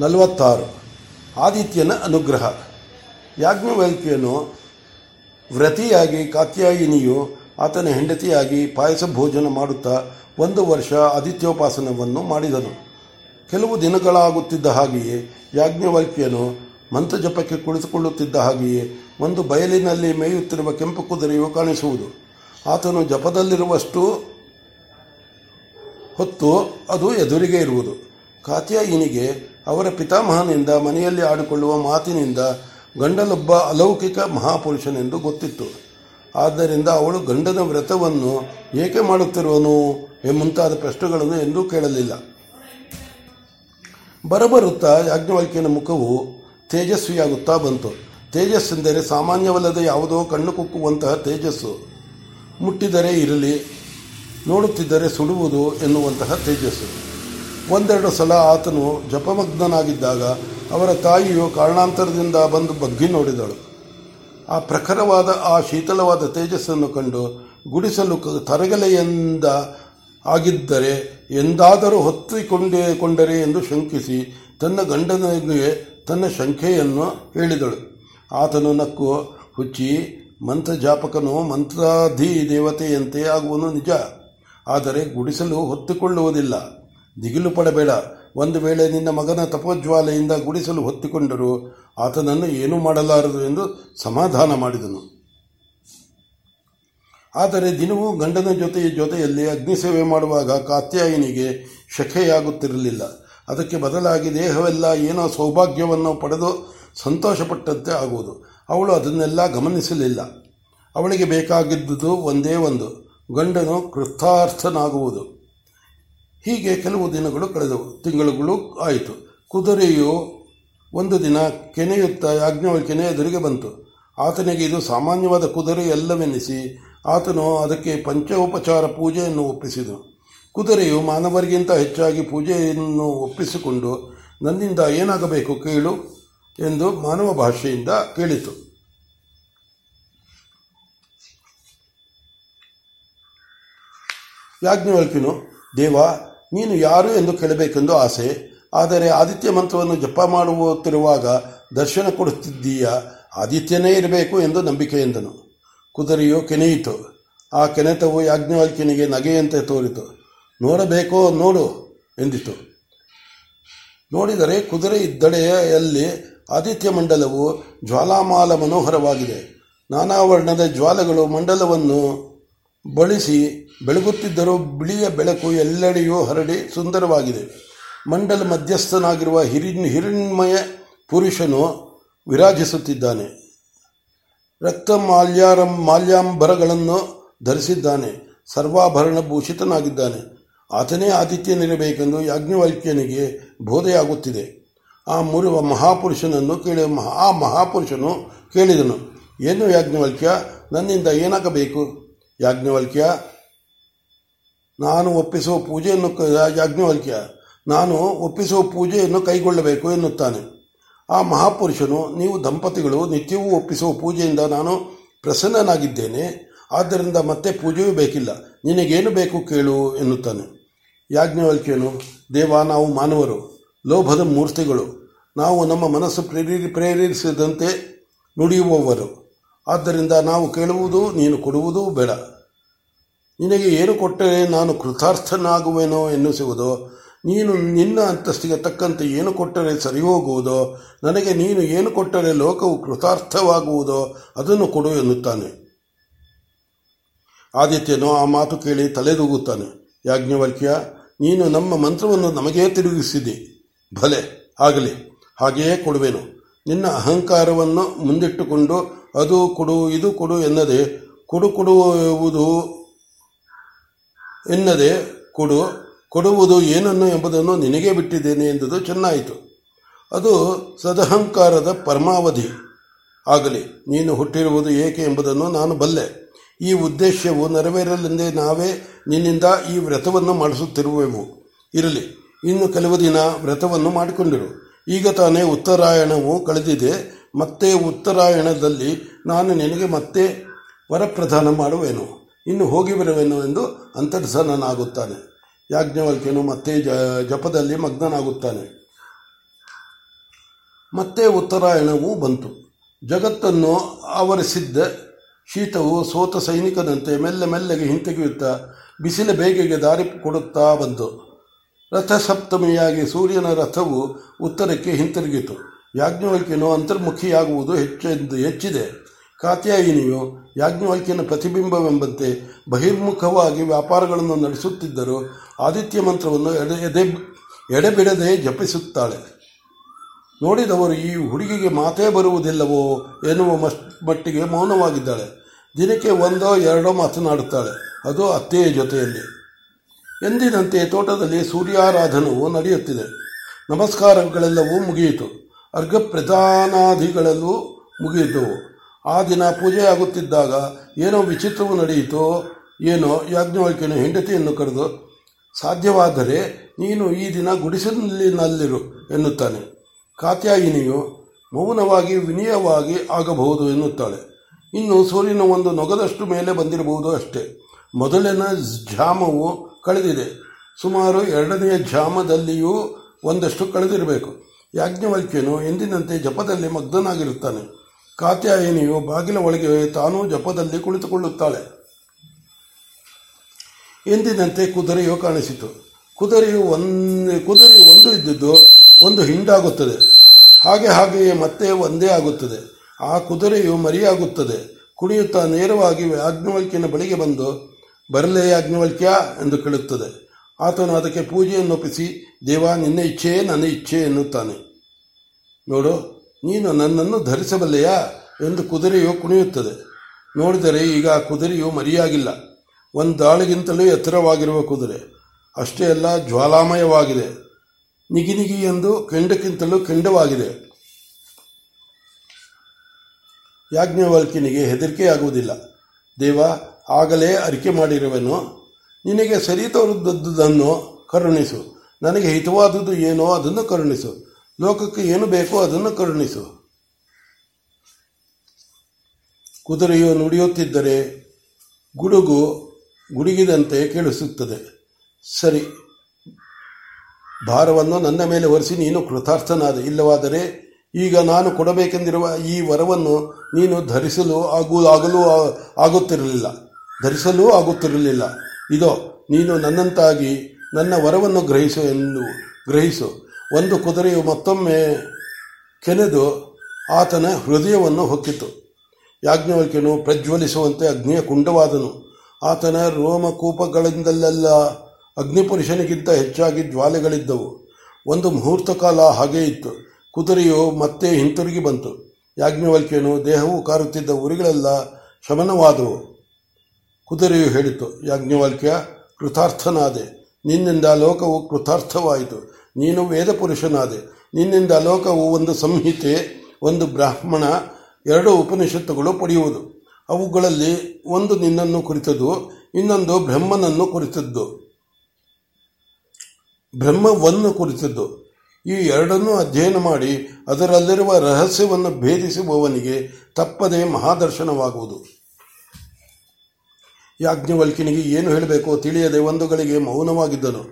ನಲವತ್ತಾರು. ಆದಿತ್ಯನ ಅನುಗ್ರಹ. ಯಾಜ್ಞವಲ್ಕ್ಯನು ವ್ರತಿಯಾಗಿ ಕಾತ್ಯಾಯಿನಿಯು ಆತನ ಹೆಂಡತಿಯಾಗಿ ಪಾಯಸ ಭೋಜನ ಮಾಡುತ್ತಾ ಒಂದು ವರ್ಷ ಆದಿತ್ಯೋಪಾಸನವನ್ನು ಮಾಡಿದನು. ಕೆಲವು ದಿನಗಳಾಗುತ್ತಿದ್ದ ಹಾಗೆಯೇ ಯಾಜ್ಞವಲ್ಕ್ಯನು ಮಂತ್ರಜಪಕ್ಕೆ ಕುಳಿತುಕೊಳ್ಳುತ್ತಿದ್ದ ಹಾಗೆಯೇ ಒಂದು ಬಯಲಿನಲ್ಲಿ ಮೇಯುತ್ತಿರುವ ಕೆಂಪು ಕುದುರೆಯು ಕಾಣಿಸುವುದು. ಆತನು ಜಪದಲ್ಲಿರುವಷ್ಟು ಹೊತ್ತು ಅದು ಎದುರಿಗೆ ಇರುವುದು. ಕಾತ್ಯಾಯಿನಿಗೆ ಅವರ ಪಿತಾಮಹನಿಂದ ಮನೆಯಲ್ಲಿ ಆಡಿಕೊಳ್ಳುವ ಮಾತಿನಿಂದ ಗಂಡನೊಬ್ಬ ಅಲೌಕಿಕ ಮಹಾಪುರುಷನೆಂದು ಗೊತ್ತಿತ್ತು. ಆದ್ದರಿಂದ ಅವಳು ಗಂಡನ ವ್ರತವನ್ನು ಏಕೆ ಮಾಡುತ್ತಿರುವನು ಮುಂತಾದ ಪ್ರಶ್ನೆಗಳನ್ನು ಎಂದೂ ಕೇಳಲಿಲ್ಲ. ಬರಬರುತ್ತಾ ಯಾಜ್ಞವಾಲ್ಕಿಯನ ಮುಖವು ತೇಜಸ್ವಿಯಾಗುತ್ತಾ ಬಂತು. ತೇಜಸ್ಸೆಂದರೆ ಸಾಮಾನ್ಯವಲ್ಲದ ಯಾವುದೋ ಕಣ್ಣು ಕುಕ್ಕುವಂತಹ ತೇಜಸ್ಸು. ಮುಟ್ಟಿದರೆ ಇರಲಿ, ನೋಡುತ್ತಿದ್ದರೆ ಸುಡುವುದು ಎನ್ನುವಂತಹ ತೇಜಸ್ಸು. ಒಂದೆರಡು ಸಲ ಆತನು ಜಪಮಗ್ನಾಗಿದ್ದಾಗ ಅವರ ತಾಯಿಯು ಕಾರಣಾಂತರದಿಂದ ಬಂದು ಬಗ್ಗಿ ನೋಡಿದಳು. ಆ ಪ್ರಖರವಾದ, ಆ ಶೀತಲವಾದ ತೇಜಸ್ಸನ್ನು ಕಂಡು ಗುಡಿಸಲು ತರಗಲೆಯಿಂದ ಆಗಿದ್ದರೆ ಎಂದಾದರೂ ಹೊತ್ತಿಕೊಂಡೇ, ಕೊಂಡರೆ ಎಂದು ಶಂಕಿಸಿ ತನ್ನ ಗಂಡನಿಗೆ ತನ್ನ ಶಂಕೆಯನ್ನು ಹೇಳಿದಳು. ಆತನು ನಕ್ಕು, ಹುಚ್ಚಿ, ಮಂತ್ರಜಾಪಕನು ಮಂತ್ರಾಧಿ ದೇವತೆಯಂತೆ ಆಗುವನು ನಿಜ. ಆದರೆ ಗುಡಿಸಲು ಹೊತ್ತುಕೊಳ್ಳುವುದಿಲ್ಲ. ದಿಗಿಲು ಪಡಬೇಡ. ಒಂದು ವೇಳೆ ನಿನ್ನ ಮಗನ ತಪೋಜ್ವಾಲೆಯಿಂದ ಗುಡಿಸಲು ಹೊತ್ತಿಕೊಂಡರೂ ಆತನನ್ನು ಏನೂ ಮಾಡಲಾರದು ಎಂದು ಸಮಾಧಾನ ಮಾಡಿದನು. ಆದರೆ ದಿನವೂ ಗಂಡನ ಜೊತೆ ಜೊತೆಯಲ್ಲಿ ಅಗ್ನಿಸೇವೆ ಮಾಡುವಾಗ ಕಾತ್ಯಾಯಿನಿಗೆ ಶಖೆಯಾಗುತ್ತಿರಲಿಲ್ಲ. ಅದಕ್ಕೆ ಬದಲಾಗಿ ದೇಹವೆಲ್ಲ ಏನೋ ಸೌಭಾಗ್ಯವನ್ನು ಪಡೆದು ಸಂತೋಷಪಟ್ಟಂತೆ ಆಗುವುದು. ಅವಳು ಅದನ್ನೆಲ್ಲ ಗಮನಿಸಲಿಲ್ಲ. ಅವಳಿಗೆ ಬೇಕಾಗಿದ್ದುದು ಒಂದೇ ಒಂದು, ಗಂಡನು ಕೃತಾರ್ಥನಾಗುವುದು ಹೀಗೆ ಕೆಲವು ದಿನಗಳು ಕಳೆದವು. ತಿಂಗಳುಗಳು ಆಯಿತು. ಕುದುರೆಯು ಒಂದು ದಿನ ಕೆನೆಯುತ್ತಾ ಯಾಜ್ಞವಲ್ಕ್ಯನೇ ಎದುರಿಗೆ ಬಂತು. ಆತನಿಗೆ ಇದು ಸಾಮಾನ್ಯವಾದ ಕುದುರೆ ಎಲ್ಲವೆನ್ನಿಸಿ ಆತನು ಅದಕ್ಕೆ ಪಂಚೋಪಚಾರ ಪೂಜೆಯನ್ನು ಒಪ್ಪಿಸಿದನು. ಕುದುರೆಯು ಮಾನವರಿಗಿಂತ ಹೆಚ್ಚಾಗಿ ಪೂಜೆಯನ್ನು ಒಪ್ಪಿಸಿಕೊಂಡು, ನನ್ನಿಂದ ಏನಾಗಬೇಕು ಕೇಳು ಎಂದು ಮಾನವ ಭಾಷೆಯಿಂದ ಕೇಳಿತು. ಯಾಜ್ಞವಲ್ಕಿನು ದೇವ ನೀನು ಯಾರು ಎಂದು ಕೇಳಬೇಕೆಂದು ಆಸೆ. ಆದರೆ ಆದಿತ್ಯ ಮಂತ್ರವನ್ನು ಜಪ ಮಾಡುತ್ತಿರುವಾಗ ದರ್ಶನ ಕೊಡುತ್ತಿದ್ದೀಯ? ಆದಿತ್ಯನೇ ಇರಬೇಕು ಎಂದು ನಂಬಿಕೆ ಎಂದನು. ಕುದುರೆಯು ಕೆನೆಯಿತು. ಆ ಕೆನೆತವು ಯಾಜ್ಞವಾಲ್ಕಿನಿಗೆ ನಗೆಯಂತೆ ತೋರಿತು. ನೋಡಬೇಕೋ ನೋಡು ಎಂದಿತು. ನೋಡಿದರೆ ಕುದುರೆ ಇದ್ದಡೆಯಲ್ಲಿ ಆದಿತ್ಯ ಮಂಡಲವು ಜ್ವಾಲಾಮಾಲ ಮನೋಹರವಾಗಿದೆ. ನಾನಾ ವರ್ಣದ ಜ್ವಾಲೆಗಳು ಮಂಡಲವನ್ನು ಬಳಸಿ ಬೆಳಗುತ್ತಿದ್ದರೂ ಬಿಳಿಯ ಬೆಳಕು ಎಲ್ಲೆಡೆಯೂ ಹರಡಿ ಸುಂದರವಾಗಿದೆ. ಮಂಡಲ ಮಧ್ಯಸ್ಥನಾಗಿರುವ ಹಿರಿನ್, ಹಿರಣ್ಮಯ ಪುರುಷನು ವಿರಾಜಿಸುತ್ತಿದ್ದಾನೆ. ರಕ್ತ ಮಾಲ್ಯಾರಂ, ಮಾಲ್ಯಾಂಬರಗಳನ್ನು ಧರಿಸಿದ್ದಾನೆ. ಸರ್ವಾಭರಣ ಭೂಷಿತನಾಗಿದ್ದಾನೆ ಆತನೇ ಆತಿಥ್ಯನಿರಬೇಕೆಂದು ಯಾಜ್ಞವಾಲ್ಕ್ಯನಿಗೆ ಬೋಧೆಯಾಗುತ್ತಿದೆ. ಆ ಮುರುವ ಮಹಾಪುರುಷನನ್ನು ಕೇಳಿ, ಆ ಮಹಾಪುರುಷನು ಕೇಳಿದನು, ಏನು ಯಾಜ್ಞವಲ್ಕ್ಯ, ನನ್ನಿಂದ ಏನಾಗಬೇಕು? ಯಾಜ್ಞವಲ್ಕ್ಯ, ನಾನು ಒಪ್ಪಿಸುವ ಪೂಜೆಯನ್ನು ಯಾಜ್ಞವಲ್ಕ್ಯ, ನಾನು ಒಪ್ಪಿಸುವ ಪೂಜೆಯನ್ನು ಕೈಗೊಳ್ಳಬೇಕು ಎನ್ನುತ್ತಾನೆ. ಆ ಮಹಾಪುರುಷನು, ನೀವು ದಂಪತಿಗಳು, ನಿತ್ಯವೂ ಒಪ್ಪಿಸುವ ಪೂಜೆಯಿಂದ ನಾನು ಪ್ರಸನ್ನನಾಗಿದ್ದೇನೆ, ಆದ್ದರಿಂದ ಮತ್ತೆ ಪೂಜೆಯೂ ಬೇಕಿಲ್ಲ. ನಿನಗೇನು ಬೇಕು ಕೇಳು ಎನ್ನುತ್ತಾನೆ. ಯಾಜ್ಞವಲ್ಕ್ಯನು, ದೇವ ನಾವು ಮಾನವರು, ಲೋಭದ ಮೂರ್ತಿಗಳು, ನಾವು ನಮ್ಮ ಮನಸ್ಸು ಪ್ರೇರಿ ಪ್ರೇರೇರಿಸಿದಂತೆ ನುಡಿಯುವವರು. ಆದ್ದರಿಂದ ನಾವು ಕೇಳುವುದು, ನೀನು ಕೊಡುವುದೂ ಬೇಡ. ನಿನಗೆ ಏನು ಕೊಟ್ಟರೆ ನಾನು ಕೃತಾರ್ಥನಾಗುವೆನೋ ಎನ್ನಿಸುವುದೋ, ನೀನು ನಿನ್ನ ಅಂತಸ್ತಿಗೆ ತಕ್ಕಂತೆ ಏನು ಕೊಟ್ಟರೆ ಸರಿ ಹೋಗುವುದೋ ನನಗೆ ನೀನು ಏನು ಕೊಟ್ಟರೆ ಲೋಕವು ಕೃತಾರ್ಥವಾಗುವುದೋ ಅದನ್ನು ಕೊಡು ಎನ್ನುತ್ತಾನೆ. ಆದಿತ್ಯನು ಆ ಮಾತು ಕೇಳಿ ತಲೆದೂಗುತ್ತಾನೆ. ಯಾಜ್ಞವಲ್ಕ್ಯ, ನೀನು ನಮ್ಮ ಮಂತ್ರವನ್ನು ನಮಗೇ ತಿರುಗಿಸಿದೆ. ಭಲೆ, ಆಗಲಿ, ಹಾಗೆಯೇ ಕೊಡುವೆನು. ನಿನ್ನ ಅಹಂಕಾರವನ್ನು ಮುಂದಿಟ್ಟುಕೊಂಡು ಅದು ಕೊಡು, ಇದು ಕೊಡು ಎನ್ನದೆ, ಕೊಡು ಕೊಡುವುದು ಎನ್ನದೆ ಕೊಡು, ಕೊಡುವುದು ಏನನ್ನು ಎಂಬುದನ್ನು ನಿನಗೆ ಬಿಟ್ಟಿದ್ದೇನೆ ಎಂದುದು ಚೆನ್ನಾಯಿತು. ಅದು ಸದಹಂಕಾರದ ಪರಮಾವಧಿ ಆಗಲಿ. ನೀನು ಹುಟ್ಟಿರುವುದು ಏಕೆ ಎಂಬುದನ್ನು ನಾನು ಬಲ್ಲೆ. ಈ ಉದ್ದೇಶವು ನೆರವೇರಲೆಂದೇ ನಾವೇ ನಿನ್ನಿಂದ ಈ ವ್ರತವನ್ನು ಮಾಡಿಸುತ್ತಿರುವೆವು. ಇರಲಿ, ಇನ್ನು ಕೆಲವು ದಿನ ವ್ರತವನ್ನು ಮಾಡಿಕೊಂಡಿರು. ಈಗ ತಾನೇ ಉತ್ತರಾಯಣವು ಕಳೆದಿದೆ. ಮತ್ತೆ ಉತ್ತರಾಯಣದಲ್ಲಿ ನಾನು ನಿನಗೆ ಮತ್ತೆ ವರಪ್ರದಾನ ಮಾಡುವೆನು. ಇನ್ನು ಹೋಗಿ ಬರುವೆನು ಎಂದು ಅಂತರ್ಸನನಾಗುತ್ತಾನೆ. ಯಾಜ್ಞವಲ್ಕ್ಯನು ಮತ್ತೆ ಜಪದಲ್ಲಿ ಮಗ್ನನಾಗುತ್ತಾನೆ. ಮತ್ತೆ ಉತ್ತರಾಯಣವೂ ಬಂತು. ಜಗತ್ತನ್ನು ಆವರಿಸಿದ್ದ ಶೀತವು ಸೋತ ಸೈನಿಕನಂತೆ ಮೆಲ್ಲೆ ಮೆಲ್ಲಗೆ ಹಿಂತೆಗೆಯುತ್ತಾ ಬಿಸಿಲ ಬೇಗೆಗೆ ದಾರಿ ಕೊಡುತ್ತಾ ಬಂತು. ರಥಸಪ್ತಮಿಯಾಗಿ ಸೂರ್ಯನ ರಥವು ಉತ್ತರಕ್ಕೆ ಹಿಂತಿರುಗಿತು. ಯಾಜ್ಞವಲ್ಕ್ಯನು ಅಂತರ್ಮುಖಿಯಾಗುವುದು ಹೆಚ್ಚೆಂದು ಹೆಚ್ಚಿದೆ. ಕಾತ್ಯಾಯಿನಿಯು ಯಾಜ್ಞವಲ್ಕ್ಯನ ಪ್ರತಿಬಿಂಬವೆಂಬಂತೆ ಬಹಿರ್ಮುಖವಾಗಿ ವ್ಯಾಪಾರಗಳನ್ನು ನಡೆಸುತ್ತಿದ್ದರೂ ಆದಿತ್ಯ ಮಂತ್ರವನ್ನು ಎಡೆ, ಎದೆ, ಎಡೆಬಿಡದೆ ಜಪಿಸುತ್ತಾಳೆ. ನೋಡಿದವರು ಈ ಹುಡುಗಿಗೆ ಮಾತೇ ಬರುವುದಿಲ್ಲವೋ ಎನ್ನುವ ಮಟ್ಟಿಗೆ ಮೌನವಾಗಿದ್ದಾಳೆ. ದಿನಕ್ಕೆ ಒಂದೋ ಎರಡೋ ಮಾತನಾಡುತ್ತಾಳೆ. ಅದು ಅತ್ತೆಯ ಜೊತೆಯಲ್ಲಿ. ಎಂದಿನಂತೆ ತೋಟದಲ್ಲಿ ಸೂರ್ಯಾರಾಧನವು ನಡೆಯುತ್ತಿದೆ. ನಮಸ್ಕಾರಗಳೆಲ್ಲವೂ ಮುಗಿಯಿತು. ಅರ್ಘ ಪ್ರಧಾನಾದಿಗಳಲ್ಲೂ ಮುಗಿಯಿತು. ಆ ದಿನ ಪೂಜೆ ಆಗುತ್ತಿದ್ದಾಗ ಏನೋ ವಿಚಿತ್ರವು ನಡೆಯಿತೋ ಏನೋ ಯಾಜ್ಞವಲ್ಕ್ಯನು ಹೆಂಡತಿಯನ್ನು ಕರೆದು, ಸಾಧ್ಯವಾದರೆ ನೀನು ಈ ದಿನ ಗುಡಿಸಲಿನಲ್ಲಿರು, ಎನ್ನುತ್ತಾನೆ. ಕಾತ್ಯಾಯಿನಿಯು ಮೌನವಾಗಿ ವಿನಯವಾಗಿ ಆಗಬಹುದು ಎನ್ನುತ್ತಾಳೆ. ಇನ್ನು ಸೂರ್ಯನ ಒಂದು ನೊಗದಷ್ಟು ಮೇಲೆ ಬಂದಿರಬಹುದು ಅಷ್ಟೇ. ಮೊದಲಿನ ಜಾಮವು ಕಳೆದಿದೆ. ಸುಮಾರು ಎರಡನೆಯ ಜಾಮದಲ್ಲಿಯೂ ಒಂದಷ್ಟು ಕಳೆದಿರಬೇಕು. ಯಾಜ್ಞವಲ್ಕ್ಯನು ಎಂದಿನಂತೆ ಜಪದಲ್ಲಿ ಮಗ್ನನಾಗಿರುತ್ತಾನೆ. ಕಾತ್ಯಾಯಿನಿಯು ಬಾಗಿಲ ಒಳಗೆ ತಾನೂ ಜಪದಲ್ಲಿ ಕುಳಿತುಕೊಳ್ಳುತ್ತಾಳೆ. ಎಂದಿನಂತೆ ಕುದುರೆಯು ಕಾಣಿಸಿತು. ಕುದುರೆಯು ಒಂದು, ಕುದುರೆ ಒಂದು ಇದ್ದಿದ್ದು ಒಂದು ಹಿಂಡಾಗುತ್ತದೆ. ಹಾಗೆ ಹಾಗೆಯೇ ಮತ್ತೆ ಒಂದೇ ಆಗುತ್ತದೆ. ಆ ಕುದುರೆಯು ಮರಿಯಾಗುತ್ತದೆ. ಕುಣಿಯುತ್ತಾ ನೇರವಾಗಿ ಯಾಜ್ಞವಲ್ಕ್ಯನ ಬಳಿಗೆ ಬಂದು, ಬರಲೇ ಯಾಜ್ಞವಲ್ಕ್ಯ ಎಂದು ಕೇಳುತ್ತದೆ. ಆತನು ಅದಕ್ಕೆ ಪೂಜೆಯನ್ನು ಒಪ್ಪಿಸಿ ದೇವ, ನಿನ್ನ ಇಚ್ಛೆಯೇ ನನ್ನ ಇಚ್ಛೆ ಎನ್ನುತ್ತಾನೆ. ನೋಡು, ನೀನು ನನ್ನನ್ನು ಧರಿಸಬಲ್ಲೆಯಾ ಎಂದು ಕುದುರೆಯು ಕುಣಿಯುತ್ತದೆ. ನೋಡಿದರೆ ಈಗ ಆ ಕುದುರೆಯು ಮರಿಯಾಗಿಲ್ಲ. ಒಂದು ದಾಳಿಗಿಂತಲೂ ಎತ್ತರವಾಗಿರುವ ಕುದುರೆ. ಅಷ್ಟೇ ಅಲ್ಲ, ಜ್ವಾಲಾಮಯವಾಗಿದೆ. ನಿಗಿನಿಗಿ ನಿಗಿ ಎಂದು ಕೆಂಡಕ್ಕಿಂತಲೂ ಕೆಂಡವಾಗಿದೆ. ಯಾಜ್ಞವಲ್ಕಿನಿಗೆ ಹೆದರಿಕೆಯಾಗುವುದಿಲ್ಲ. ದೇವ, ಆಗಲೇ ಅರಿಕೆ ಮಾಡಿರುವೆನು. ನಿನಗೆ ಸರಿ ತೋರಿದ್ದದ್ದನ್ನು ಕರುಣಿಸು. ನನಗೆ ಹಿತವಾದುದು ಏನೋ ಅದನ್ನು ಕರುಣಿಸು. ಲೋಕಕ್ಕೆ ಏನು ಬೇಕೋ ಅದನ್ನು ಕರುಣಿಸು. ಕುದುರೆಯು ನುಡಿಯುತ್ತಿದ್ದರೆ ಗುಡುಗು ಗುಡುಗಿದಂತೆ ಕೇಳಿಸುತ್ತದೆ. ಸರಿ, ಭಾರವನ್ನು ನನ್ನ ಮೇಲೆ ಒರೆಸಿ ನೀನು ಕೃತಾರ್ಥನಾದ, ಇಲ್ಲವಾದರೆ ಈಗ ನಾನು ಕೊಡಬೇಕೆಂದಿರುವ ಈ ವರವನ್ನು ನೀನು ಧರಿಸಲು ಆಗು, ಆಗಲು ಆಗುತ್ತಿರಲಿಲ್ಲ. ಧರಿಸಲೂ ಆಗುತ್ತಿರಲಿಲ್ಲ. ಇದೋ, ನೀನು ನನ್ನಂತಾಗಿ ನನ್ನ ವರವನ್ನು ಗ್ರಹಿಸು ಎಂದು ಗ್ರಹಿಸು. ಒಂದು ಕುದುರೆಯು ಮತ್ತೊಮ್ಮೆ ಕೆನೆದು ಆತನ ಹೃದಯವನ್ನು ಹೊಕ್ಕಿತು. ಯಾಜ್ಞವಲ್ಕ್ಯನು ಪ್ರಜ್ವಲಿಸುವಂತೆ ಅಗ್ನಿಯ ಕುಂಡವಾದನು. ಆತನ ರೋಮಕೂಪಗಳಿಂದಲ್ಲೆಲ್ಲ ಅಗ್ನಿಪುರುಷನಿಗಿಂತ ಹೆಚ್ಚಾಗಿ ಜ್ವಾಲೆಗಳಿದ್ದವು. ಒಂದು ಮುಹೂರ್ತ ಕಾಲ ಹಾಗೆ ಇತ್ತು. ಕುದುರೆಯು ಮತ್ತೆ ಹಿಂತಿರುಗಿ ಬಂತು. ಯಾಜ್ಞವಲ್ಕ್ಯನು ದೇಹವು ಕಾರುತ್ತಿದ್ದ ಉರಿಗಳೆಲ್ಲ ಶಮನವಾದವು. ಕುದುರೆಯು ಹೇಳಿತು, ಯಾಜ್ಞವಲ್ಕ್ಯ, ಕೃತಾರ್ಥನಾದೆ, ನಿನ್ನಿಂದ ಲೋಕವು ಕೃತಾರ್ಥವಾಯಿತು, ನೀನು ವೇದ ಪುರುಷನಾದೆ ನಿನ್ನಿಂದ ಲೋಕವು ಒಂದು ಸಂಹಿತೆ, ಒಂದು ಬ್ರಾಹ್ಮಣ, ಎರಡು ಉಪನಿಷತ್ತುಗಳು ಪಡೆಯುವುದು. ಅವುಗಳಲ್ಲಿ ಒಂದು ನಿನ್ನನ್ನು ಕುರಿತದ್ದು, ಇನ್ನೊಂದು ಬ್ರಹ್ಮನನ್ನು ಕುರಿತದ್ದು. ಬ್ರಹ್ಮವನ್ನು ಕುರಿತದ್ದು. ಈ ಎರಡನ್ನೂ ಅಧ್ಯಯನ ಮಾಡಿ, ಅದರಲ್ಲಿರುವ ರಹಸ್ಯವನ್ನು ಭೇದಿಸುವವನಿಗೆ ತಪ್ಪದೇ ಮಹಾದರ್ಶನವಾಗುವುದು. ಯಾಜ್ಞವಲ್ಕಿನಿಗೆ ಏನು ಹೇಳಬೇಕೋ ತಿಳಿಯದೆ ಒಂದುಗಳಿಗೆ ಮೌನವಾಗಿದ್ದನು.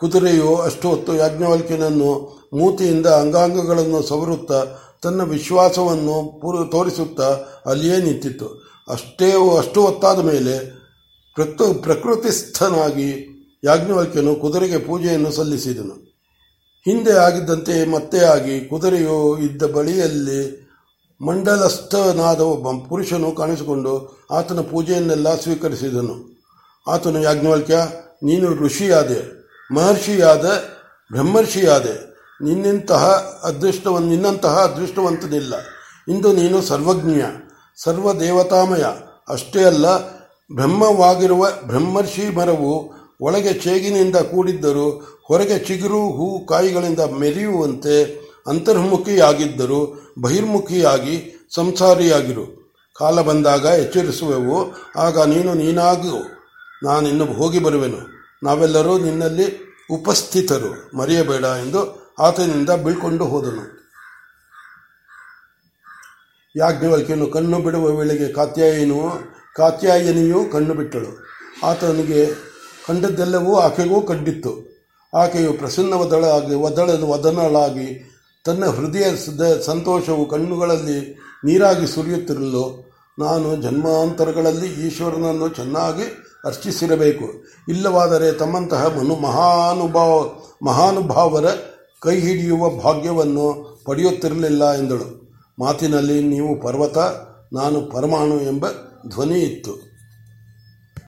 ಕುದುರೆಯು ಅಷ್ಟು ಹೊತ್ತು ಯಾಜ್ಞವಲ್ಕಿನನ್ನು ಮೂತಿಯಿಂದ ಅಂಗಾಂಗಗಳನ್ನು ಸವರುತ್ತಾ ತನ್ನ ವಿಶ್ವಾಸವನ್ನು ಪೂರ್, ತೋರಿಸುತ್ತಾ ಅಲ್ಲಿಯೇ ನಿಂತಿತ್ತು. ಅಷ್ಟೇ ಅಷ್ಟು ಹೊತ್ತಾದ ಮೇಲೆ ಪ್ರಕೃ ಪ್ರಕೃತಿಸ್ಥನಾಗಿ ಯಾಜ್ಞವಲ್ಕ್ಯನು ಕುದುರೆಗೆ ಪೂಜೆಯನ್ನು ಸಲ್ಲಿಸಿದನು. ಹಿಂದೆ ಆಗಿದ್ದಂತೆ ಮತ್ತೆ ಆಗಿ ಕುದುರೆಯು ಇದ್ದ ಬಳಿಯಲ್ಲಿ ಮಂಡಲಸ್ಥನಾದ ಒಬ್ಬ ಪುರುಷನು ಕಾಣಿಸಿಕೊಂಡು ಆತನ ಪೂಜೆಯನ್ನೆಲ್ಲ ಸ್ವೀಕರಿಸಿದನು. ಆತನು ಯಾಜ್ಞವಲ್ಕ್ಯ, ನೀನು ಋಷಿಯಾದೆ, ಮಹರ್ಷಿಯಾದ, ಬ್ರಹ್ಮರ್ಷಿಯಾದೆ, ನಿನ್ನಂತಹ ಅದೃಷ್ಟವ ನಿನ್ನಂತಹ ಅದೃಷ್ಟವಂತನಿಲ್ಲ. ಇಂದು ನೀನು ಸರ್ವಜ್ಞ ಸರ್ವದೇವತಾಮಯ, ಅಷ್ಟೇ ಅಲ್ಲ, ಬ್ರಹ್ಮವಾಗಿರುವ ಬ್ರಹ್ಮರ್ಷಿ ಮರವು ಒಳಗೆ ಚೇಗಿನಿಂದ ಕೂಡಿದ್ದರೂ ಹೊರಗೆ ಚಿಗುರು ಹೂ ಕಾಯಿಗಳಿಂದ ಮೆರೆಯುವಂತೆ ಅಂತರ್ಮುಖಿಯಾಗಿದ್ದರೂ ಬಹಿರ್ಮುಖಿಯಾಗಿ ಸಂಸಾರಿಯಾಗಿರು. ಕಾಲ ಬಂದಾಗ ಎಚ್ಚರಿಸುವೆವು, ಆಗ ನೀನು ನೀನಾಗು, ನಾನಿನ್ನು ಹೋಗಿ ಬರುವೆನು. ನಾವೆಲ್ಲರೂ ನಿನ್ನಲ್ಲಿ ಉಪಸ್ಥಿತರು, ಮರೆಯಬೇಡ ಎಂದು ಆತನಿಂದ ಬೀಳ್ಕೊಂಡು ಹೋದನು. ಯಾಜ್ಞವಲ್ಕಿಯನ್ನು ಕಣ್ಣು ಬಿಡುವ ವೇಳೆಗೆ ಕಾತ್ಯಾಯನು, ಕಾತ್ಯಾಯನಿಯೂ ಕಣ್ಣು ಬಿಟ್ಟಳು. ಆತನಿಗೆ ಕಂಡದ್ದೆಲ್ಲವೂ ಆಕೆಗೂ ಕಂಡಿತ್ತು. ಆಕೆಯು ಪ್ರಸನ್ನವದಳಾಗಿ ವದಳದ ವದನಳಾಗಿ ತನ್ನ ಹೃದಯ ಸಂತೋಷವು ಕಣ್ಣುಗಳಲ್ಲಿ ನೀರಾಗಿ ಸುರಿಯುತ್ತಿರಲು ನಾನು ಜನ್ಮಾಂತರಗಳಲ್ಲಿ ಈಶ್ವರನನ್ನು ಚೆನ್ನಾಗಿ ಅರ್ಚಿಸಿರಬೇಕು. ಇಲ್ಲವಾದರೆ ತಮ್ಮಂತಹ ಮನು ಮಹಾನುಭಾವ, ಮಹಾನುಭಾವರ ಕೈ ಹಿಡಿಯುವ ಭಾಗ್ಯವನ್ನು ಪಡೆಯುತ್ತಿರಲಿಲ್ಲ ಎಂದಳು. ಮಾತಿನಲ್ಲಿ ನೀವು ಪರ್ವತ, ನಾನು ಪರಮಾಣು ಎಂಬ ಧ್ವನಿ ಇತ್ತು